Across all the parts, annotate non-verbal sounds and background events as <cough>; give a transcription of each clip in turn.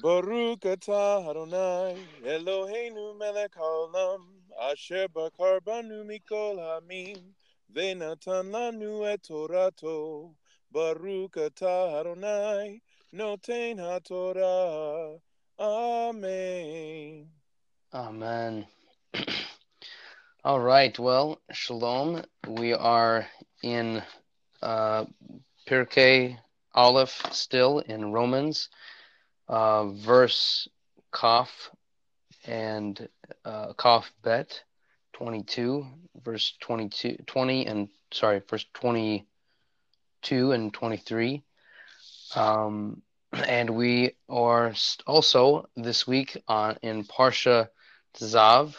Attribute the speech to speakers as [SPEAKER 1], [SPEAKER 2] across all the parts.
[SPEAKER 1] Baruch atah Adonai Eloheinu melech haolam asher bachar banu mikol haamim venatan lanu et torato Baruch atah Adonai noten haTorah Amen.
[SPEAKER 2] Amen. <clears throat> All right. Well, shalom. We are in uh, Pirkei Aleph still in Romans, uh, verse Kaf and uh, Bet 22, verse 22, 20, and sorry, verse 22 and 23. Um, and we are also this week on in Parsha Tzav,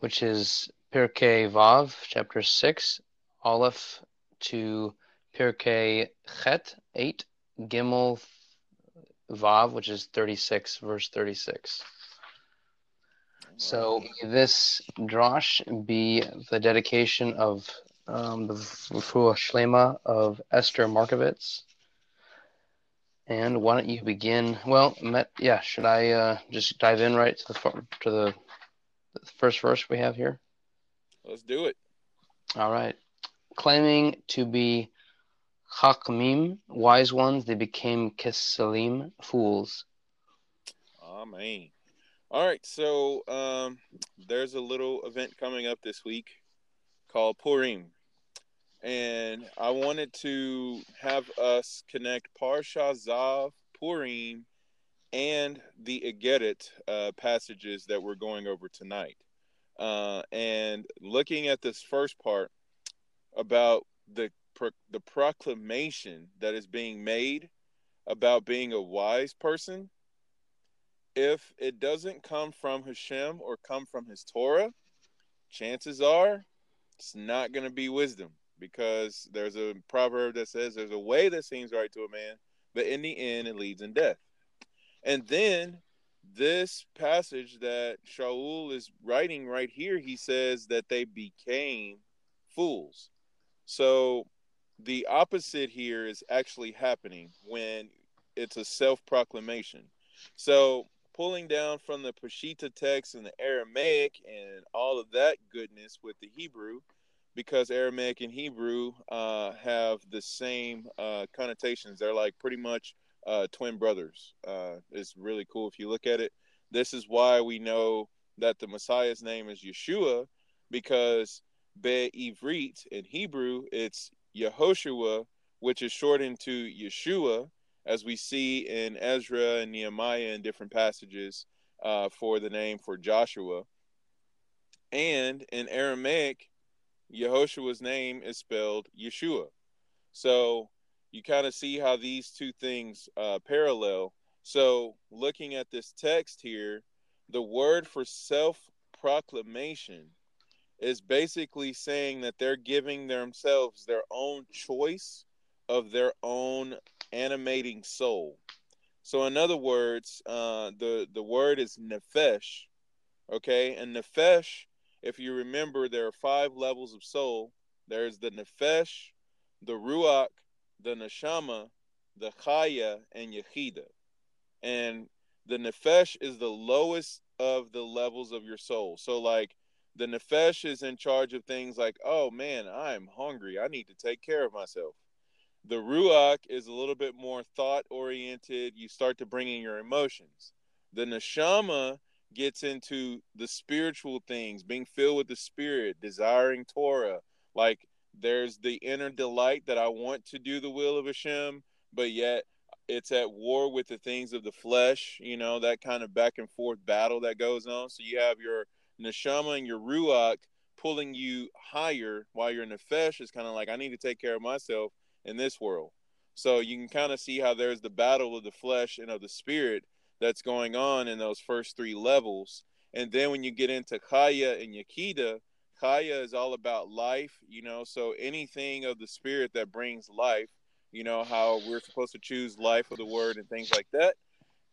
[SPEAKER 2] which is Pirkei Vav, chapter 6, Aleph to Pirkei Chet, 8, Gimel Vav, which is 36, verse 36. So this drosh be the dedication of um, the Refuah Shlema of Esther Markovitz. And why don't you begin? Well, Met, yeah, should I uh, just dive in right to the to the, the first verse we have here?
[SPEAKER 1] Let's do it.
[SPEAKER 2] All right. Claiming to be Chakmim, wise ones, they became Kesalim, fools.
[SPEAKER 1] Amen. All right, so um, there's a little event coming up this week called Purim. And I wanted to have us connect Parsha Tzav, Purim, and the Egeret uh, passages that we're going over tonight. Uh, and looking at this first part about the pro- the proclamation that is being made about being a wise person, if it doesn't come from Hashem or come from His Torah, chances are it's not going to be wisdom because there's a proverb that says there's a way that seems right to a man, but in the end it leads in death. And then this passage that Shaul is writing right here, he says that they became fools. So the opposite here is actually happening when it's a self proclamation. So pulling down from the Peshitta text and the Aramaic and all of that goodness with the Hebrew, because Aramaic and Hebrew uh, have the same uh, connotations. They're like pretty much uh, twin brothers. Uh, it's really cool if you look at it. This is why we know that the Messiah's name is Yeshua, because Be Ivrit in Hebrew, it's Yehoshua, which is shortened to Yeshua, as we see in Ezra and Nehemiah in different passages uh, for the name for Joshua. And in Aramaic, Yehoshua's name is spelled Yeshua. So you kind of see how these two things uh, parallel. So looking at this text here, the word for self proclamation is basically saying that they're giving themselves their own choice of their own animating soul. So, in other words, uh, the the word is nefesh, okay, and nefesh. If you remember, there are five levels of soul. There's the nefesh, the ruach, the neshama, the chaya, and yechida. And the nefesh is the lowest of the levels of your soul. So, like the nefesh is in charge of things like, oh man, I'm hungry. I need to take care of myself. The ruach is a little bit more thought oriented. You start to bring in your emotions. The neshama gets into the spiritual things, being filled with the spirit, desiring Torah. Like there's the inner delight that I want to do the will of Hashem, but yet it's at war with the things of the flesh, you know, that kind of back and forth battle that goes on. So you have your neshama and your ruach pulling you higher while your nefesh is kind of like, I need to take care of myself in this world. So you can kind of see how there's the battle of the flesh and of the spirit that's going on in those first three levels. And then when you get into Chaya and Yechida, Chaya is all about life, you know, so anything of the spirit that brings life, you know, how we're supposed to choose life of the word and things like that.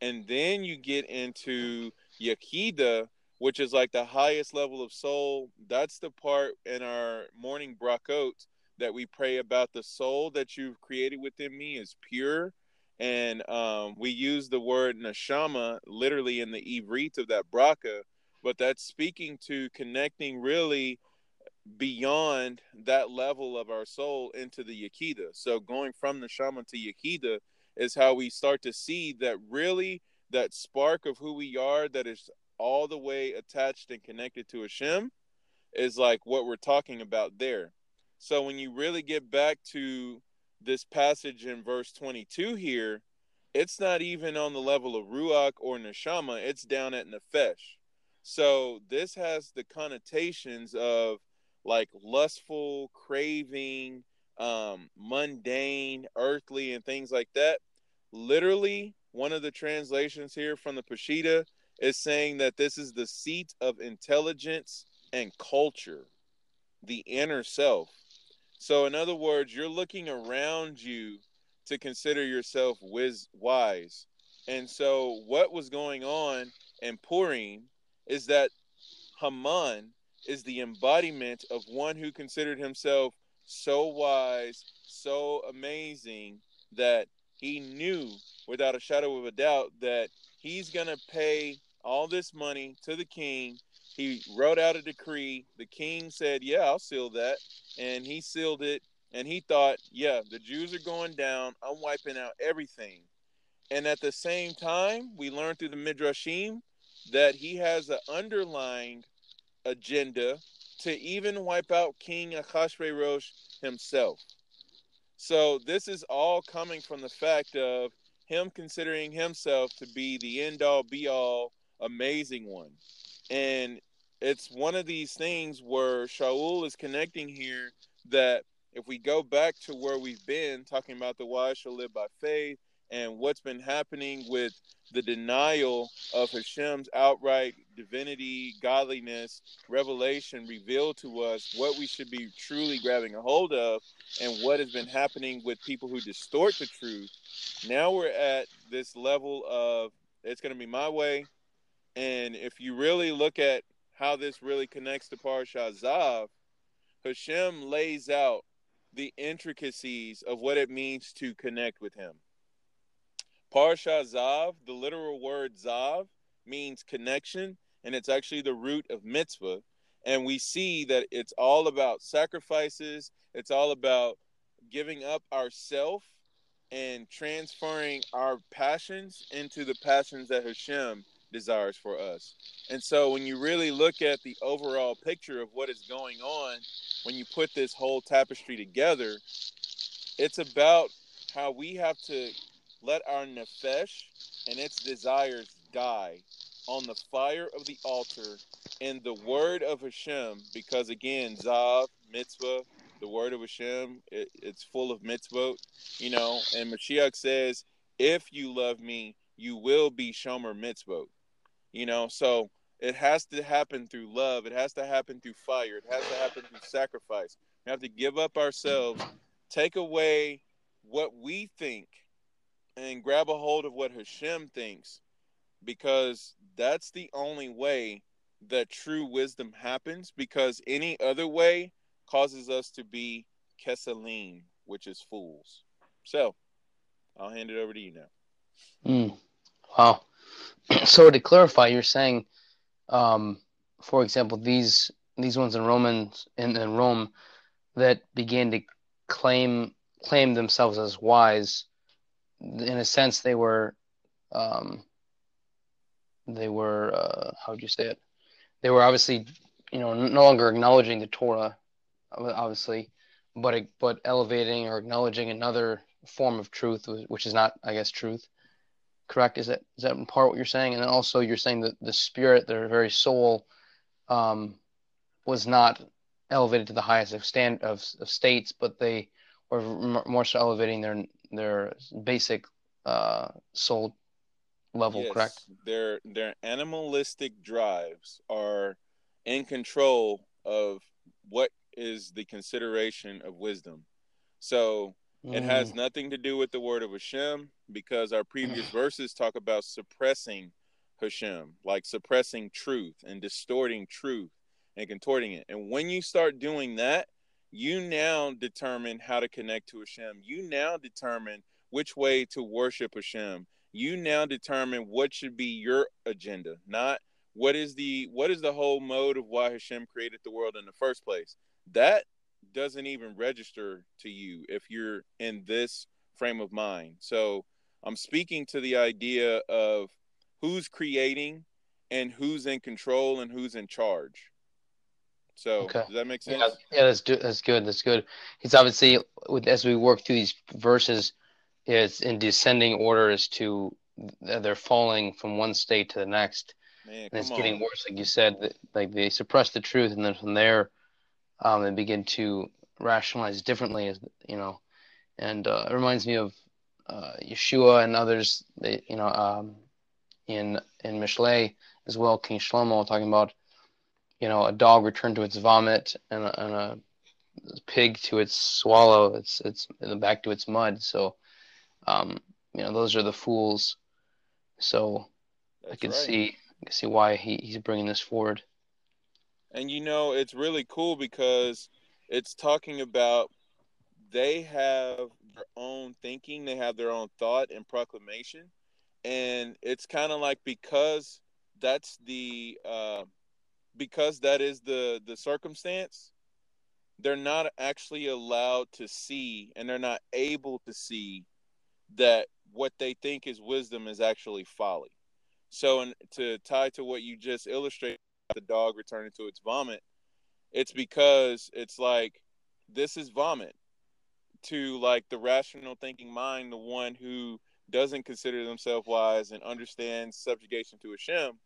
[SPEAKER 1] And then you get into Yechida, which is like the highest level of soul. That's the part in our morning brakot that we pray about the soul that you've created within me is pure and um, we use the word neshama literally in the ivrit of that bracha, but that's speaking to connecting really beyond that level of our soul into the Yechida. So going from neshama to Yechida is how we start to see that really that spark of who we are that is all the way attached and connected to Hashem is like what we're talking about there. So when you really get back to this passage in verse 22 here, it's not even on the level of Ruach or Neshama, it's down at Nefesh. So this has the connotations of like lustful, craving, um, mundane, earthly, and things like that. Literally, one of the translations here from the Peshitta is saying that this is the seat of intelligence and culture, the inner self. So, in other words, you're looking around you to consider yourself wiz- wise. And so, what was going on in Purim is that Haman is the embodiment of one who considered himself so wise, so amazing that he knew without a shadow of a doubt that he's going to pay all this money to the king he wrote out a decree. The king said, Yeah, I'll seal that. And he sealed it. And he thought, Yeah, the Jews are going down. I'm wiping out everything. And at the same time, we learn through the Midrashim that he has an underlying agenda to even wipe out King Achashverosh himself. So this is all coming from the fact of him considering himself to be the end all be all amazing one. And it's one of these things where Shaul is connecting here that if we go back to where we've been talking about the wise shall live by faith and what's been happening with the denial of Hashem's outright divinity, godliness, revelation revealed to us, what we should be truly grabbing a hold of, and what has been happening with people who distort the truth. Now we're at this level of it's going to be my way and if you really look at how this really connects to Parsha Tzav, Hashem lays out the intricacies of what it means to connect with Him. Parsha Tzav, the literal word Tzav, means connection, and it's actually the root of mitzvah. And we see that it's all about sacrifices, it's all about giving up ourself and transferring our passions into the passions that Hashem desires for us. And so when you really look at the overall picture of what is going on, when you put this whole tapestry together, it's about how we have to let our nefesh and its desires die on the fire of the altar in the word of Hashem, because again, Tzav, mitzvah, the word of Hashem, it, it's full of mitzvot, you know, and Mashiach says, if you love me, you will be shomer mitzvot you know? So it has to happen through love. It has to happen through fire. It has to happen through sacrifice. We have to give up ourselves take away what we think and grab a hold of what Hashem thinks because that's the only way that true wisdom happens because any other way causes us to be kesalim which is fools. So i'll hand it over to you now.
[SPEAKER 2] Mm. wow <clears throat> so to clarify, you're saying, um, for example, these these ones in Romans in, in Rome that began to claim claim themselves as wise. In a sense, they were um, they were uh, how would you say it? They were obviously you know no longer acknowledging the Torah, obviously, but but elevating or acknowledging another form of truth, which is not, I guess, truth correct? Is that is that in part what you're saying? And then also you're saying that the spirit, their very soul, um, was not elevated to the highest of stand of, of states, but they were more so elevating their their basic uh, soul level. Yes, correct?
[SPEAKER 1] Their their animalistic drives are in control of what is the consideration of wisdom. So Mm. It has mm. nothing to do with the word of Hashem because our previous <sighs> verses talk about suppressing Hashem, like suppressing truth and distorting truth and contorting it. And when you start doing that, you now determine how to connect to Hashem. You now determine which way to worship Hashem. You now determine what should be your agenda, not what is the what is the whole mode of why Hashem created the world in the first place. That doesn't even register to you if you're in this frame of mind. So I'm speaking to the idea of who's creating and who's in control and who's in charge. So okay. does that make sense?
[SPEAKER 2] Yeah, yeah that's that's good. That's good. It's obviously with as we work through these verses, it's in descending order as to they're falling from one state to the next. Man, and it's on. getting worse, like you said. Like they suppress the truth, and then from there, um, they begin to rationalize differently. As you know, and uh, it reminds me of uh, Yeshua and others. They, you know, um, in in Mishlei as well, King Shlomo talking about you know, a dog returned to its vomit and a, and a pig to its swallow, its its back to its mud. So, um, you know, those are the fools. So, That's I can right. see I can see why he, he's bringing this forward.
[SPEAKER 1] And you know, it's really cool because it's talking about they have their own thinking, they have their own thought and proclamation, and it's kind of like because that's the uh, because that is the the circumstance they're not actually allowed to see and they're not able to see that what they think is wisdom is actually folly. So and to tie to what you just illustrated the dog returning to its vomit it's because it's like this is vomit to like the rational thinking mind the one who doesn't consider themselves wise and understands subjugation to Hashem,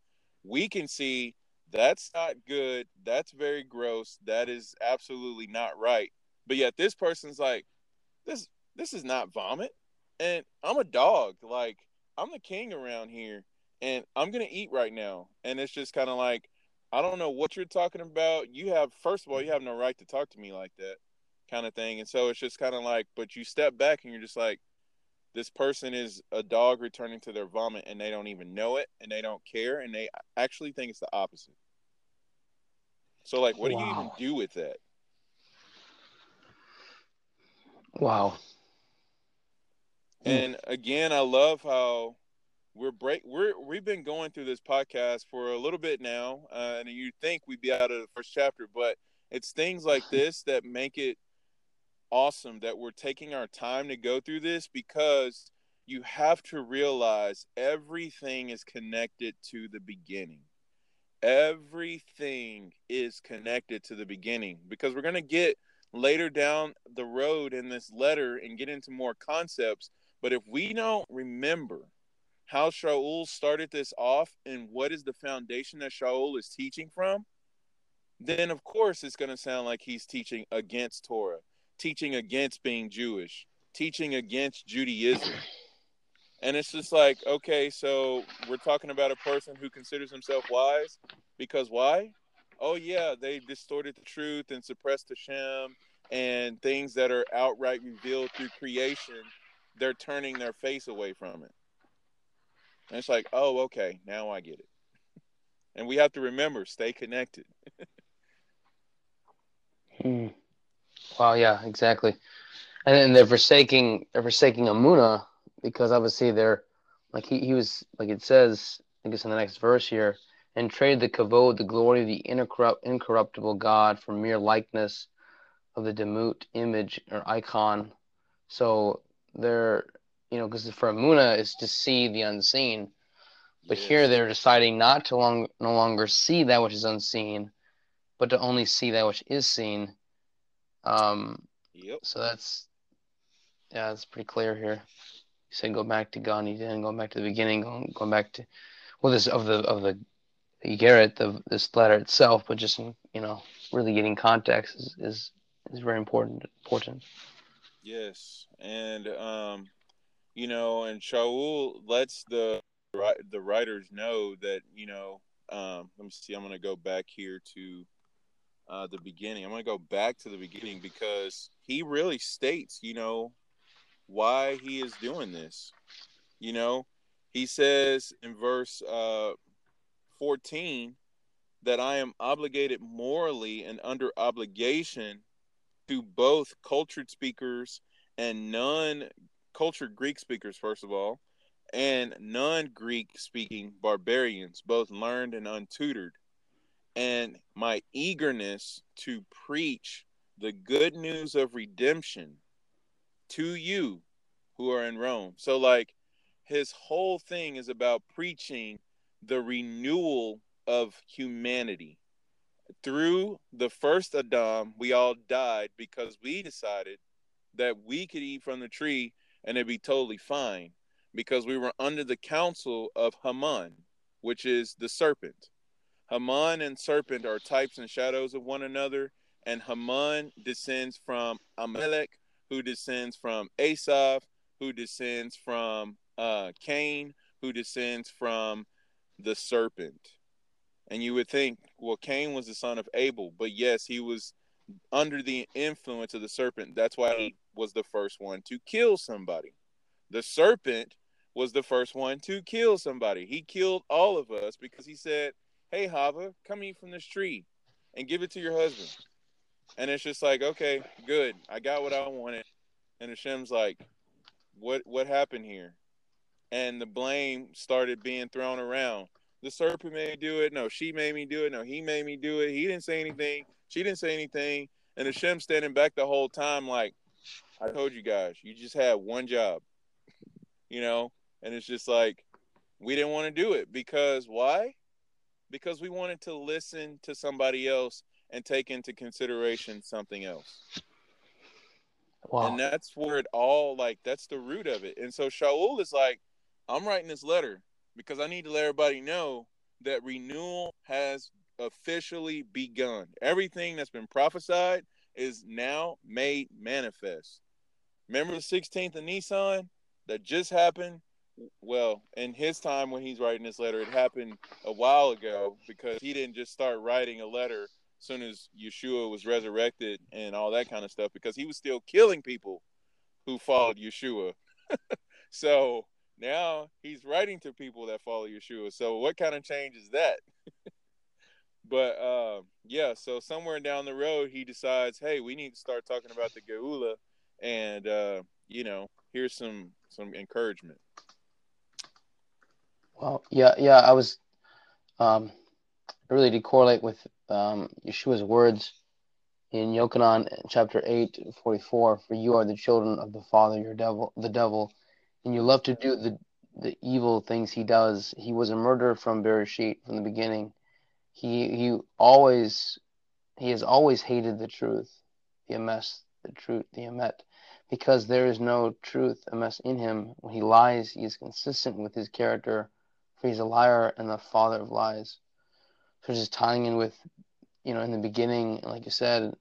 [SPEAKER 1] we can see that's not good. That's very gross. That is absolutely not right. But yet this person's like, this this is not vomit. And I'm a dog. Like, I'm the king around here. And I'm gonna eat right now. And it's just kind of like, I don't know what you're talking about. You have first of all, you have no right to talk to me like that, kind of thing. And so it's just kind of like, but you step back and you're just like, this person is a dog returning to their vomit and they don't even know it and they don't care and they actually think it's the opposite. So like what wow. do you even do with that?
[SPEAKER 2] Wow.
[SPEAKER 1] And again, I love how we're break we're we've been going through this podcast for a little bit now, uh, and you think we'd be out of the first chapter, but it's things like this that make it awesome that we're taking our time to go through this because you have to realize everything is connected to the beginning. Everything is connected to the beginning because we're going to get later down the road in this letter and get into more concepts. But if we don't remember how Shaul started this off and what is the foundation that Shaul is teaching from, then of course it's going to sound like he's teaching against Torah teaching against being Jewish, teaching against Judaism. And it's just like, okay, so we're talking about a person who considers himself wise because why? Oh, yeah, they distorted the truth and suppressed the Hashem and things that are outright revealed through creation, they're turning their face away from it. And it's like, oh, okay, now I get it. And we have to remember, stay connected. <laughs>
[SPEAKER 2] hmm. Well, yeah, exactly. And then they're forsaking they're forsaking Amuna because obviously they're like he, he was like it says I guess in the next verse here and trade the kavod the glory of the incorrupt, incorruptible God for mere likeness of the demut image or icon. So they're you know because for Amuna is to see the unseen, but yes. here they're deciding not to long no longer see that which is unseen, but to only see that which is seen um, yep. So that's yeah, it's pretty clear here. You said go back to Gandhi, then going back to the beginning, going, going back to well, this of the of the Garrett, the this letter itself, but just you know, really getting context is is, is very important. Important.
[SPEAKER 1] Yes, and um, you know, and Shaul lets the the writers know that you know. Um, let me see. I'm going to go back here to uh, the beginning. I'm going to go back to the beginning because he really states, you know, why he is doing this. You know, he says in verse uh, 14 that I am obligated morally and under obligation to both cultured speakers and non cultured Greek speakers, first of all, and non Greek speaking barbarians, both learned and untutored. And my eagerness to preach the good news of redemption to you who are in Rome. So, like, his whole thing is about preaching the renewal of humanity. Through the first Adam, we all died because we decided that we could eat from the tree and it'd be totally fine because we were under the counsel of Haman, which is the serpent. Haman and serpent are types and shadows of one another, and Haman descends from Amalek, who descends from Asaph, who descends from uh, Cain, who descends from the serpent. And you would think, well, Cain was the son of Abel, but yes, he was under the influence of the serpent. That's why he was the first one to kill somebody. The serpent was the first one to kill somebody. He killed all of us because he said, Hey, Hava, come eat from this tree and give it to your husband. And it's just like, okay, good. I got what I wanted. And Hashem's like, what what happened here? And the blame started being thrown around. The serpent made me do it. No, she made me do it. No, he made me do it. He didn't say anything. She didn't say anything. And Hashem standing back the whole time, like, I told you guys, you just had one job. You know? And it's just like, we didn't want to do it because why? Because we wanted to listen to somebody else and take into consideration something else. Wow. And that's where it all like that's the root of it. And so Shaul is like, I'm writing this letter because I need to let everybody know that renewal has officially begun. Everything that's been prophesied is now made manifest. Remember the 16th of Nissan that just happened? Well, in his time when he's writing this letter, it happened a while ago because he didn't just start writing a letter as soon as Yeshua was resurrected and all that kind of stuff because he was still killing people who followed Yeshua. <laughs> so now he's writing to people that follow Yeshua. So what kind of change is that? <laughs> but uh, yeah, so somewhere down the road he decides, hey, we need to start talking about the Geula, and uh, you know, here's some some encouragement.
[SPEAKER 2] Well, yeah, yeah, I was um, really did correlate with um, Yeshua's words in Yochanan chapter 8, 44, for you are the children of the father, your devil, the devil, and you love to do the, the evil things he does. He was a murderer from Bereshit, from the beginning. He, he always, he has always hated the truth, the emes, the truth, the emet, because there is no truth, emes, in him. When he lies, he is consistent with his character, he's a liar and the father of lies. So just tying in with, you know, in the beginning, like you said,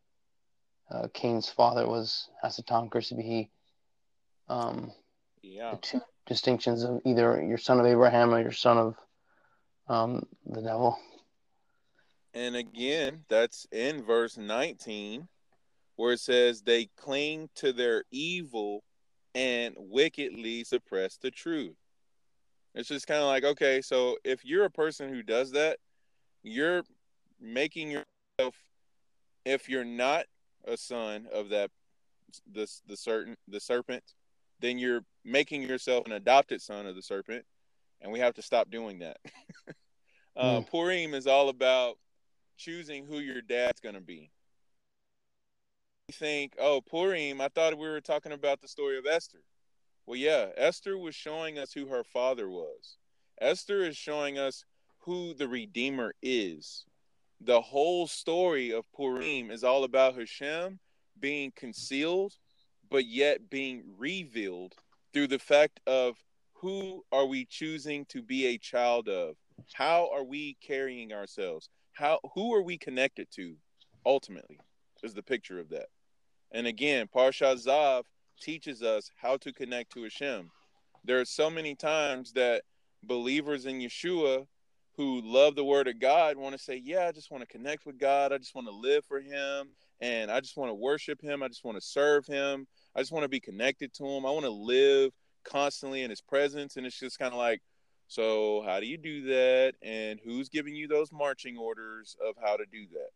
[SPEAKER 2] uh, Cain's father was Hasatan Kursibihi. Um, yeah. The two distinctions of either your son of Abraham or your son of um, the devil.
[SPEAKER 1] And again, that's in verse 19, where it says, They cling to their evil and wickedly suppress the truth. It's just kind of like, okay, so if you're a person who does that, you're making yourself if you're not a son of that this the certain the serpent then you're making yourself an adopted son of the serpent and we have to stop doing that. <laughs> Uh, mm. purim is all about choosing who your dad's going to be. You think oh purim i thought we were talking about the story of esther well yeah esther was showing us who her father was esther is showing us who the Redeemer is. The whole story of Purim is all about Hashem being concealed, but yet being revealed through the fact of who are we choosing to be a child of? How are we carrying ourselves? How who are we connected to ultimately is the picture of that. And again, Parsha Tzav teaches us how to connect to Hashem. There are so many times that believers in Yeshua who love the word of God want to say, Yeah, I just want to connect with God. I just want to live for Him. And I just want to worship Him. I just want to serve Him. I just want to be connected to Him. I want to live constantly in His presence. And it's just kind of like, so how do you do that? And who's giving you those marching orders of how to do that?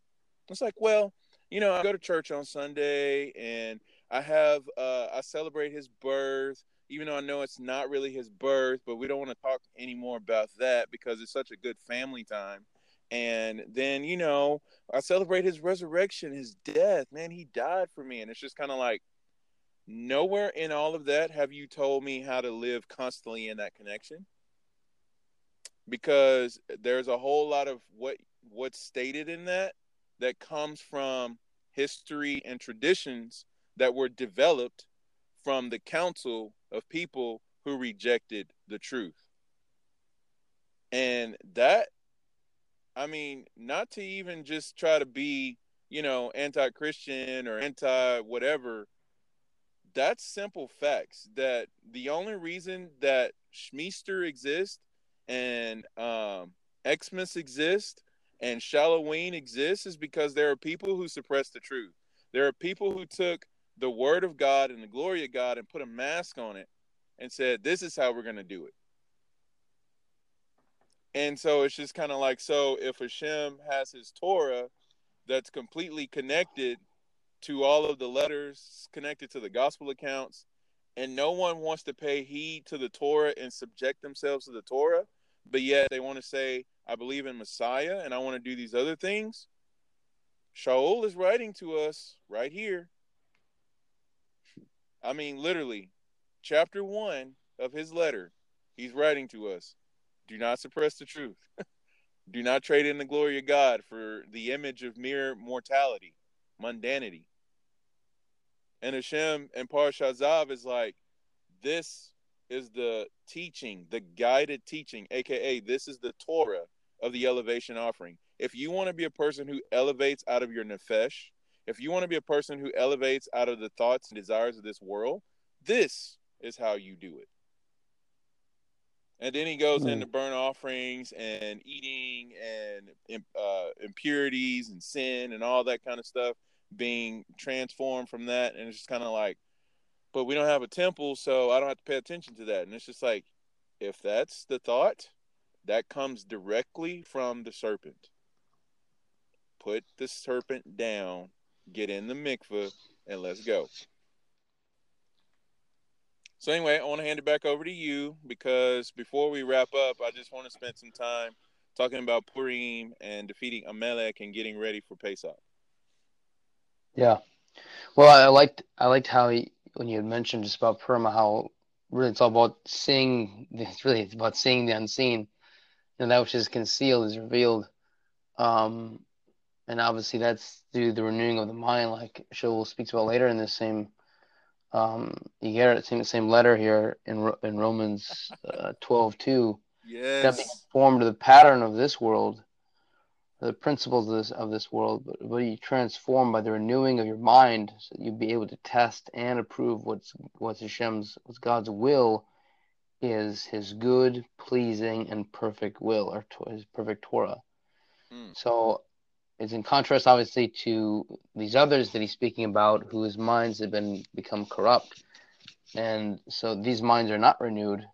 [SPEAKER 1] It's like, well, you know, I go to church on Sunday and I have, uh, I celebrate His birth even though I know it's not really his birth, but we don't want to talk anymore about that because it's such a good family time. And then, you know, I celebrate his resurrection, his death. Man, he died for me. And it's just kind of like, nowhere in all of that have you told me how to live constantly in that connection because there's a whole lot of what what's stated in that that comes from history and traditions that were developed from the council of people who rejected the truth and that i mean not to even just try to be you know anti-christian or anti whatever that's simple facts that the only reason that Schmeester exists and um, Xmas exists and Halloween exists is because there are people who suppress the truth. There are people who took the word of God and the glory of God and put a mask on it and said, This is how we're going to do it. And so it's just kind of like so if Hashem has his Torah that's completely connected to all of the letters connected to the gospel accounts, and no one wants to pay heed to the Torah and subject themselves to the Torah, but yet they want to say, I believe in Messiah and I want to do these other things. Shaul is writing to us right here. I mean, literally, chapter one of his letter, he's writing to us do not suppress the truth. <laughs> do not trade in the glory of God for the image of mere mortality, mundanity. And Hashem and Parashat is like, this is the teaching, the guided teaching, aka this is the Torah of the elevation offering. If you want to be a person who elevates out of your nefesh, if you want to be a person who elevates out of the thoughts and desires of this world, this is how you do it. And then he goes mm. into burnt offerings and eating and uh, impurities and sin and all that kind of stuff being transformed from that and it's just kind of like but we don't have a temple so i don't have to pay attention to that and it's just like if that's the thought that comes directly from the serpent put the serpent down get in the mikveh and let's go so anyway i want to hand it back over to you because before we wrap up i just want to spend some time talking about purim and defeating amalek and getting ready for pesach
[SPEAKER 2] yeah. Well, I liked I liked how he, when you had mentioned just about Purim, how really it's all about seeing. <laughs> It's really it's about seeing the unseen, and that which is concealed is revealed. Um, and obviously that's through the renewing of the mind, like Shaul speaks about later in this same. Um, you get it the same letter here in in Romans uh, twelve two.
[SPEAKER 1] Yes.
[SPEAKER 2] That being formed the pattern of this world the principles of this of this world, but, but you transform by the renewing of your mind, so you be able to test and approve what's what's Hashem's what's God's will is His good, pleasing, and perfect will, or to, His perfect Torah. Mm. So it's in contrast, obviously, to these others that he's speaking about, whose minds have been become corrupt, and so these minds are not renewed,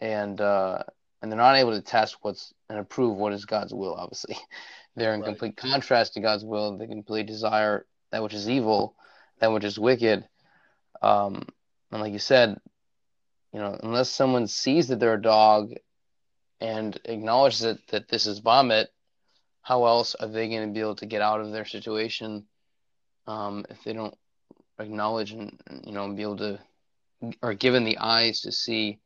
[SPEAKER 2] and uh, and they're not able to test what's and approve what is God's will. Obviously, <laughs> they're in right. complete contrast to God's will. They completely desire that which is evil, that which is wicked. Um, and like you said, you know, unless someone sees that they're a dog and acknowledges that, that this is vomit, how else are they going to be able to get out of their situation um, if they don't acknowledge and you know be able to or given the eyes to see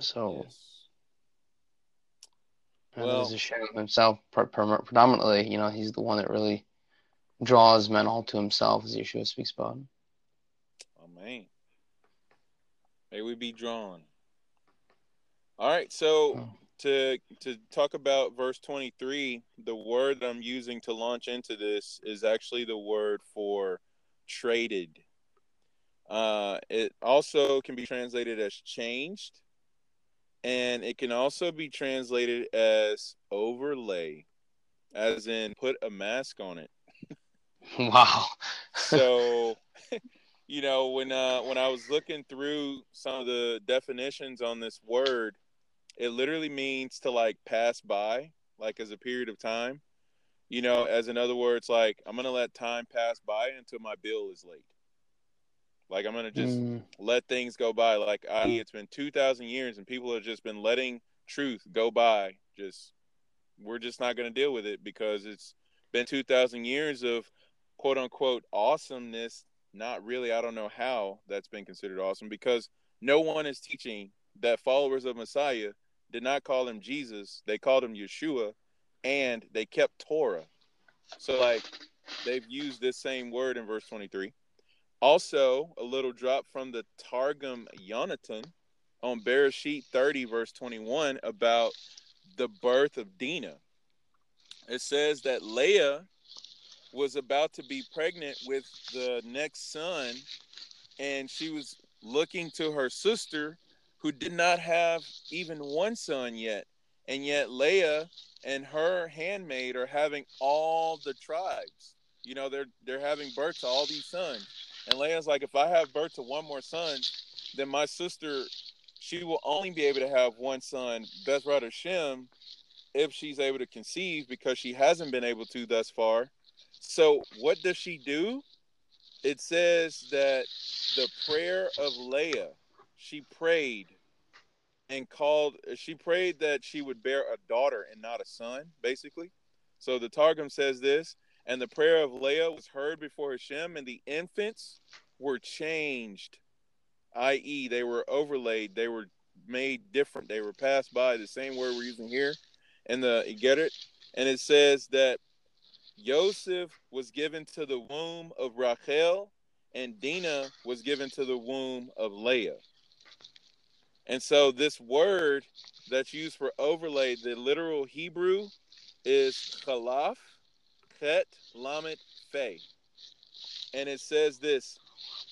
[SPEAKER 2] so, yes. well, he's Hashem himself predominantly. You know, he's the one that really draws men all to himself, as Yeshua speaks about.
[SPEAKER 1] Amen. May we be drawn. All right, so oh. To to talk about verse 23, the word I'm using to launch into this is actually the word for traded. Uh, it also can be translated as changed and it can also be translated as overlay, as in put a mask on it. <laughs>
[SPEAKER 2] wow.
[SPEAKER 1] so, <laughs> <laughs> you know, when uh, when I was looking through some of the definitions on this word, it literally means to like pass by, like as a period of time. You know, as in other words, like I'm gonna let time pass by until my bill is late. Like I'm gonna just
[SPEAKER 2] Mm,
[SPEAKER 1] let things go by. Like I, it's been two thousand years, and people have just been letting truth go by. Just we're just not gonna deal with it because it's been two thousand years of quote unquote awesomeness. Not really. I don't know how that's been considered awesome because no one is teaching that followers of Messiah did not call him Jesus. They called him Yeshua, and they kept Torah. So like they've used this same word in verse 23. Also, a little drop from the Targum Yonatan on Bereshit 30, verse 21, about the birth of Dinah. It says that Leah was about to be pregnant with the next son, and she was looking to her sister who did not have even one son yet. And yet Leah and her handmaid are having all the tribes. You know, they're they're having birth to all these sons. And Leah's like, if I have birth to one more son, then my sister, she will only be able to have one son, Bezrat Hashem, if she's able to conceive because she hasn't been able to thus far. So what does she do? It says that the prayer of Leah, she prayed and called, she prayed that she would bear a daughter and not a son, basically. So the Targum says this, and the prayer of Leah was heard before Hashem, and the infants were changed, i.e., they were overlaid, they were made different, they were passed by the same word we're using here in the you get it, and it says that Joseph was given to the womb of Rachel, and Dinah was given to the womb of Leah. And so this word that's used for overlay, the literal Hebrew is chalaf, chet, lamet, fe. And it says this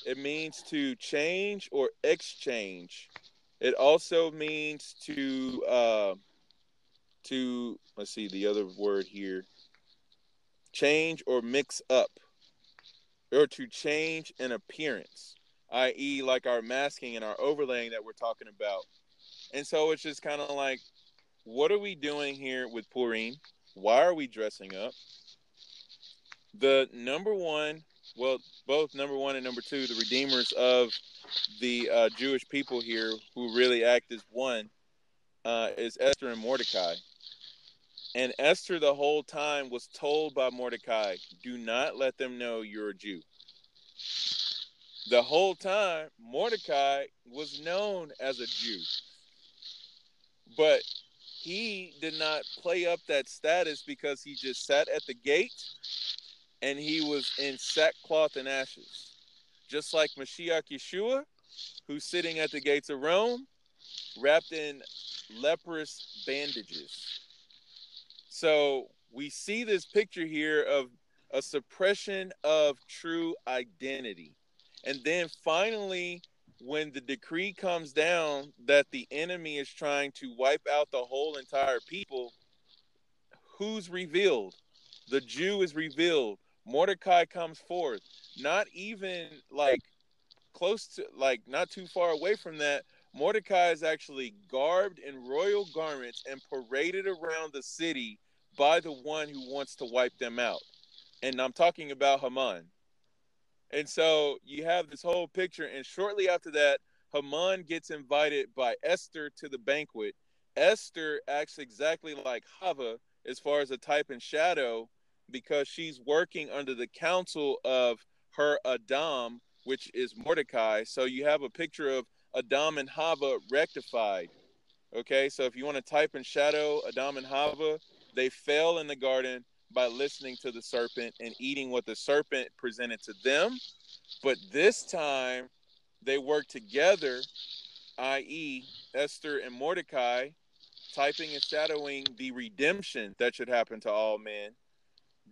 [SPEAKER 1] it means to change or exchange. It also means to uh, to let's see the other word here change or mix up or to change an appearance i.e like our masking and our overlaying that we're talking about and so it's just kind of like what are we doing here with Purim? Why are we dressing up? The number one, well, both number one and number two, the redeemers of the uh, Jewish people here who really act as one, uh, is Esther and Mordecai. And Esther, the whole time, was told by Mordecai, do not let them know you're a Jew. The whole time, Mordecai was known as a Jew. But he did not play up that status because he just sat at the gate and he was in sackcloth and ashes. Just like Mashiach Yeshua, who's sitting at the gates of Rome, wrapped in leprous bandages. So we see this picture here of a suppression of true identity. And then finally, when the decree comes down that the enemy is trying to wipe out the whole entire people, who's revealed? The Jew is revealed. Mordecai comes forth. Not even like close to, like, not too far away from that. Mordecai is actually garbed in royal garments and paraded around the city by the one who wants to wipe them out. And I'm talking about Haman. And so you have this whole picture, and shortly after that, Haman gets invited by Esther to the banquet. Esther acts exactly like Hava as far as a type and shadow because she's working under the counsel of her Adam, which is Mordecai. So you have a picture of Adam and Hava rectified. Okay, so if you want to type in shadow Adam and Hava, they fell in the garden by listening to the serpent and eating what the serpent presented to them. But this time they work together, i.e., Esther and Mordecai, typing and shadowing the redemption that should happen to all men.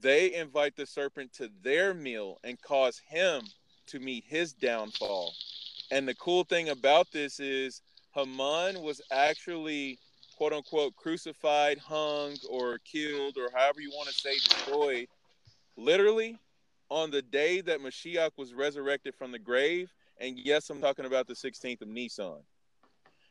[SPEAKER 1] They invite the serpent to their meal and cause him to meet his downfall. And the cool thing about this is Haman was actually quote unquote crucified, hung, or killed, or however you want to say destroyed, literally on the day that Mashiach was resurrected from the grave. And yes, I'm talking about the 16th of Nisan.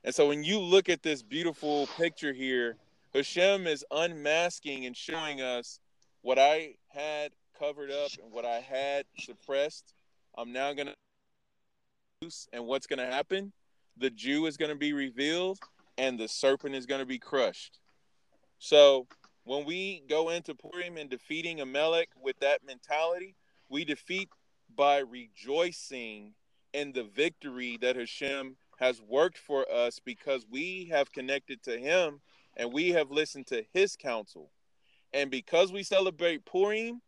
[SPEAKER 1] And so when you look at this beautiful picture here, Hashem is unmasking and showing us what I had covered up and what I had suppressed. I'm now going to and what's going to happen? The Jew is going to be revealed and the serpent is going to be crushed. So when we go into Purim and defeating Amalek with that mentality, we defeat by rejoicing in the victory that Hashem has worked for us because we have connected to Him and we have listened to His counsel. And because we celebrate Purim,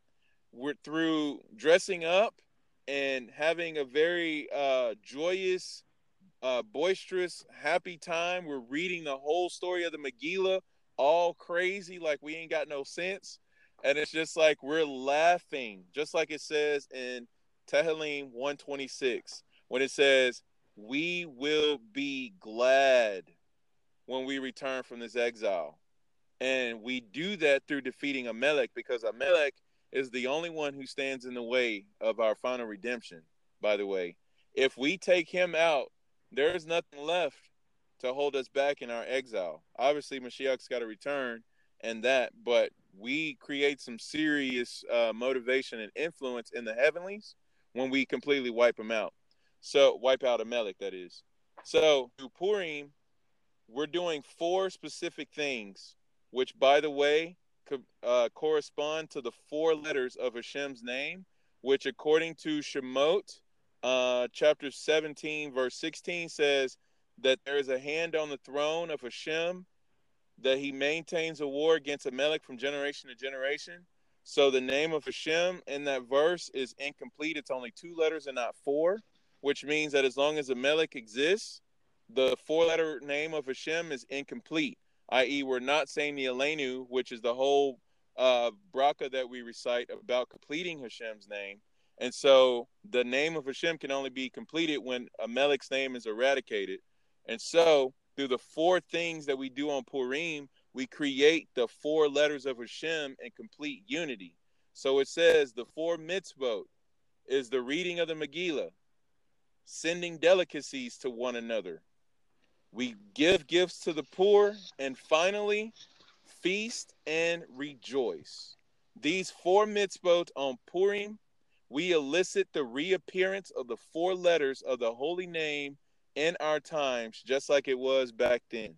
[SPEAKER 1] we're through dressing up and having a very uh, joyous, uh, boisterous, happy time. We're reading the whole story of the Megillah, all crazy, like we ain't got no sense. And it's just like we're laughing, just like it says in Tehillim 126, when it says, We will be glad when we return from this exile. And we do that through defeating Amalek because Amalek is the only one who stands in the way of our final redemption, by the way. If we take him out, there's nothing left to hold us back in our exile. Obviously, Mashiach's got to return and that, but we create some serious uh, motivation and influence in the heavenlies when we completely wipe them out. So, wipe out Amalek, that is. So, through Purim, we're doing four specific things, which, by the way, uh, correspond to the four letters of Hashem's name, which, according to Shemot, uh, chapter 17, verse 16, says that there is a hand on the throne of Hashem, that he maintains a war against Amalek from generation to generation. So the name of Hashem in that verse is incomplete. It's only two letters and not four, which means that as long as Amalek exists, the four letter name of Hashem is incomplete i.e., we're not saying the Aleinu, which is the whole uh, bracha that we recite about completing Hashem's name. And so the name of Hashem can only be completed when Amalek's name is eradicated. And so through the four things that we do on Purim, we create the four letters of Hashem in complete unity. So it says the four mitzvot is the reading of the Megillah, sending delicacies to one another, we give gifts to the poor, and finally, feast and rejoice. These four mitzvot on Purim, we elicit the reappearance of the four letters of the holy name in our times, just like it was back then.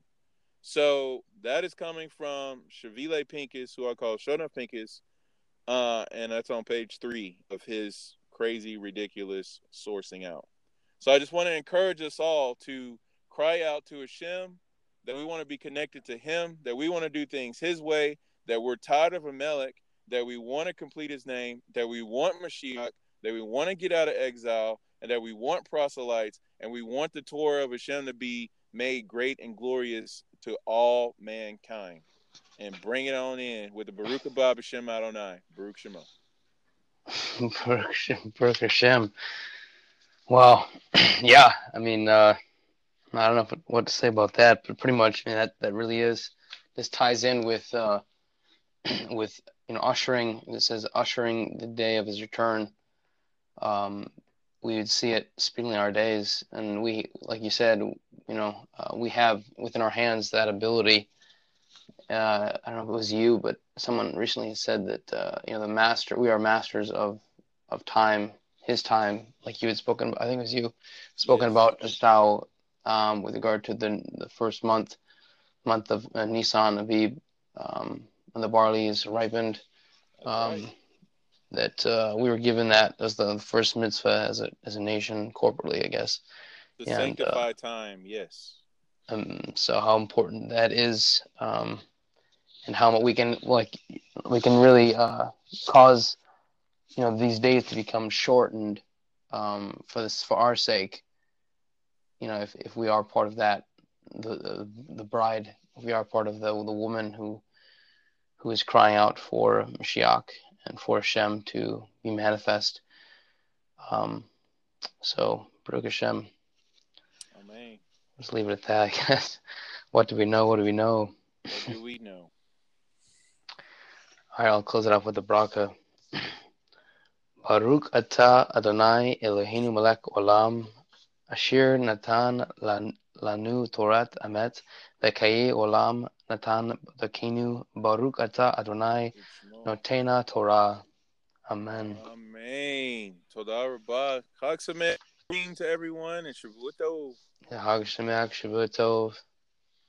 [SPEAKER 1] So that is coming from Shavile Pincus, who I call Shona Pincus, uh, and that's on page three of his crazy, ridiculous sourcing out. So I just want to encourage us all to cry out to Hashem that we want to be connected to Him, that we want to do things His way, that we're tired of Amalek, that we want to complete His name, that we want Mashiach, that we want to get out of exile, and that we want proselytes, and we want the Torah of Hashem to be made great and glorious to all mankind. And bring it on in with the Baruch Haba Hashem Adonai. Baruch Shema. <laughs>
[SPEAKER 2] Baruch Hashem. Wow. <clears throat> yeah, I mean, uh, I don't know what to say about that, but pretty much, I mean, that that really is. This ties in with uh, <clears throat> with you know ushering. It says ushering the day of his return. Um, we would see it speedily in our days, and we, like you said, you know, uh, we have within our hands that ability. Uh, I don't know if it was you, but someone recently said that uh, you know the master. We are masters of of time, his time, like you had spoken. I think it was you spoken yes. about just how um, with regard to the the first month month of uh, Nisan Aviv um, when the barley is ripened. Um, right. That uh, we were given that as the first mitzvah as a as a nation corporately, I guess.
[SPEAKER 1] The and, sanctified uh, time, yes.
[SPEAKER 2] Um, so how important that is, um, and how we can like we can really uh, cause you know these days to become shortened um, for this for our sake you know, if, if we are part of that, the, the, the bride, if we are part of the the woman who who is crying out for Mashiach and for Hashem to be manifest. Um, so Baruch Hashem.
[SPEAKER 1] Amen.
[SPEAKER 2] Let's leave it at that. I guess. <laughs> What do we know? What do we know?
[SPEAKER 1] What do we know?
[SPEAKER 2] All right, I'll close it off with the bracha. <clears throat> Baruch atah Adonai Eloheinu melech olam Asher natan lanu Torat Emet V'chayei Olam natan Dakinu Baruch Ata Adonai Noten HaTorah. Amen.
[SPEAKER 1] Amen. Toda Rabah. Chag to everyone and Shavuot Tov.
[SPEAKER 2] Hag Sameach, Shavuot Tov.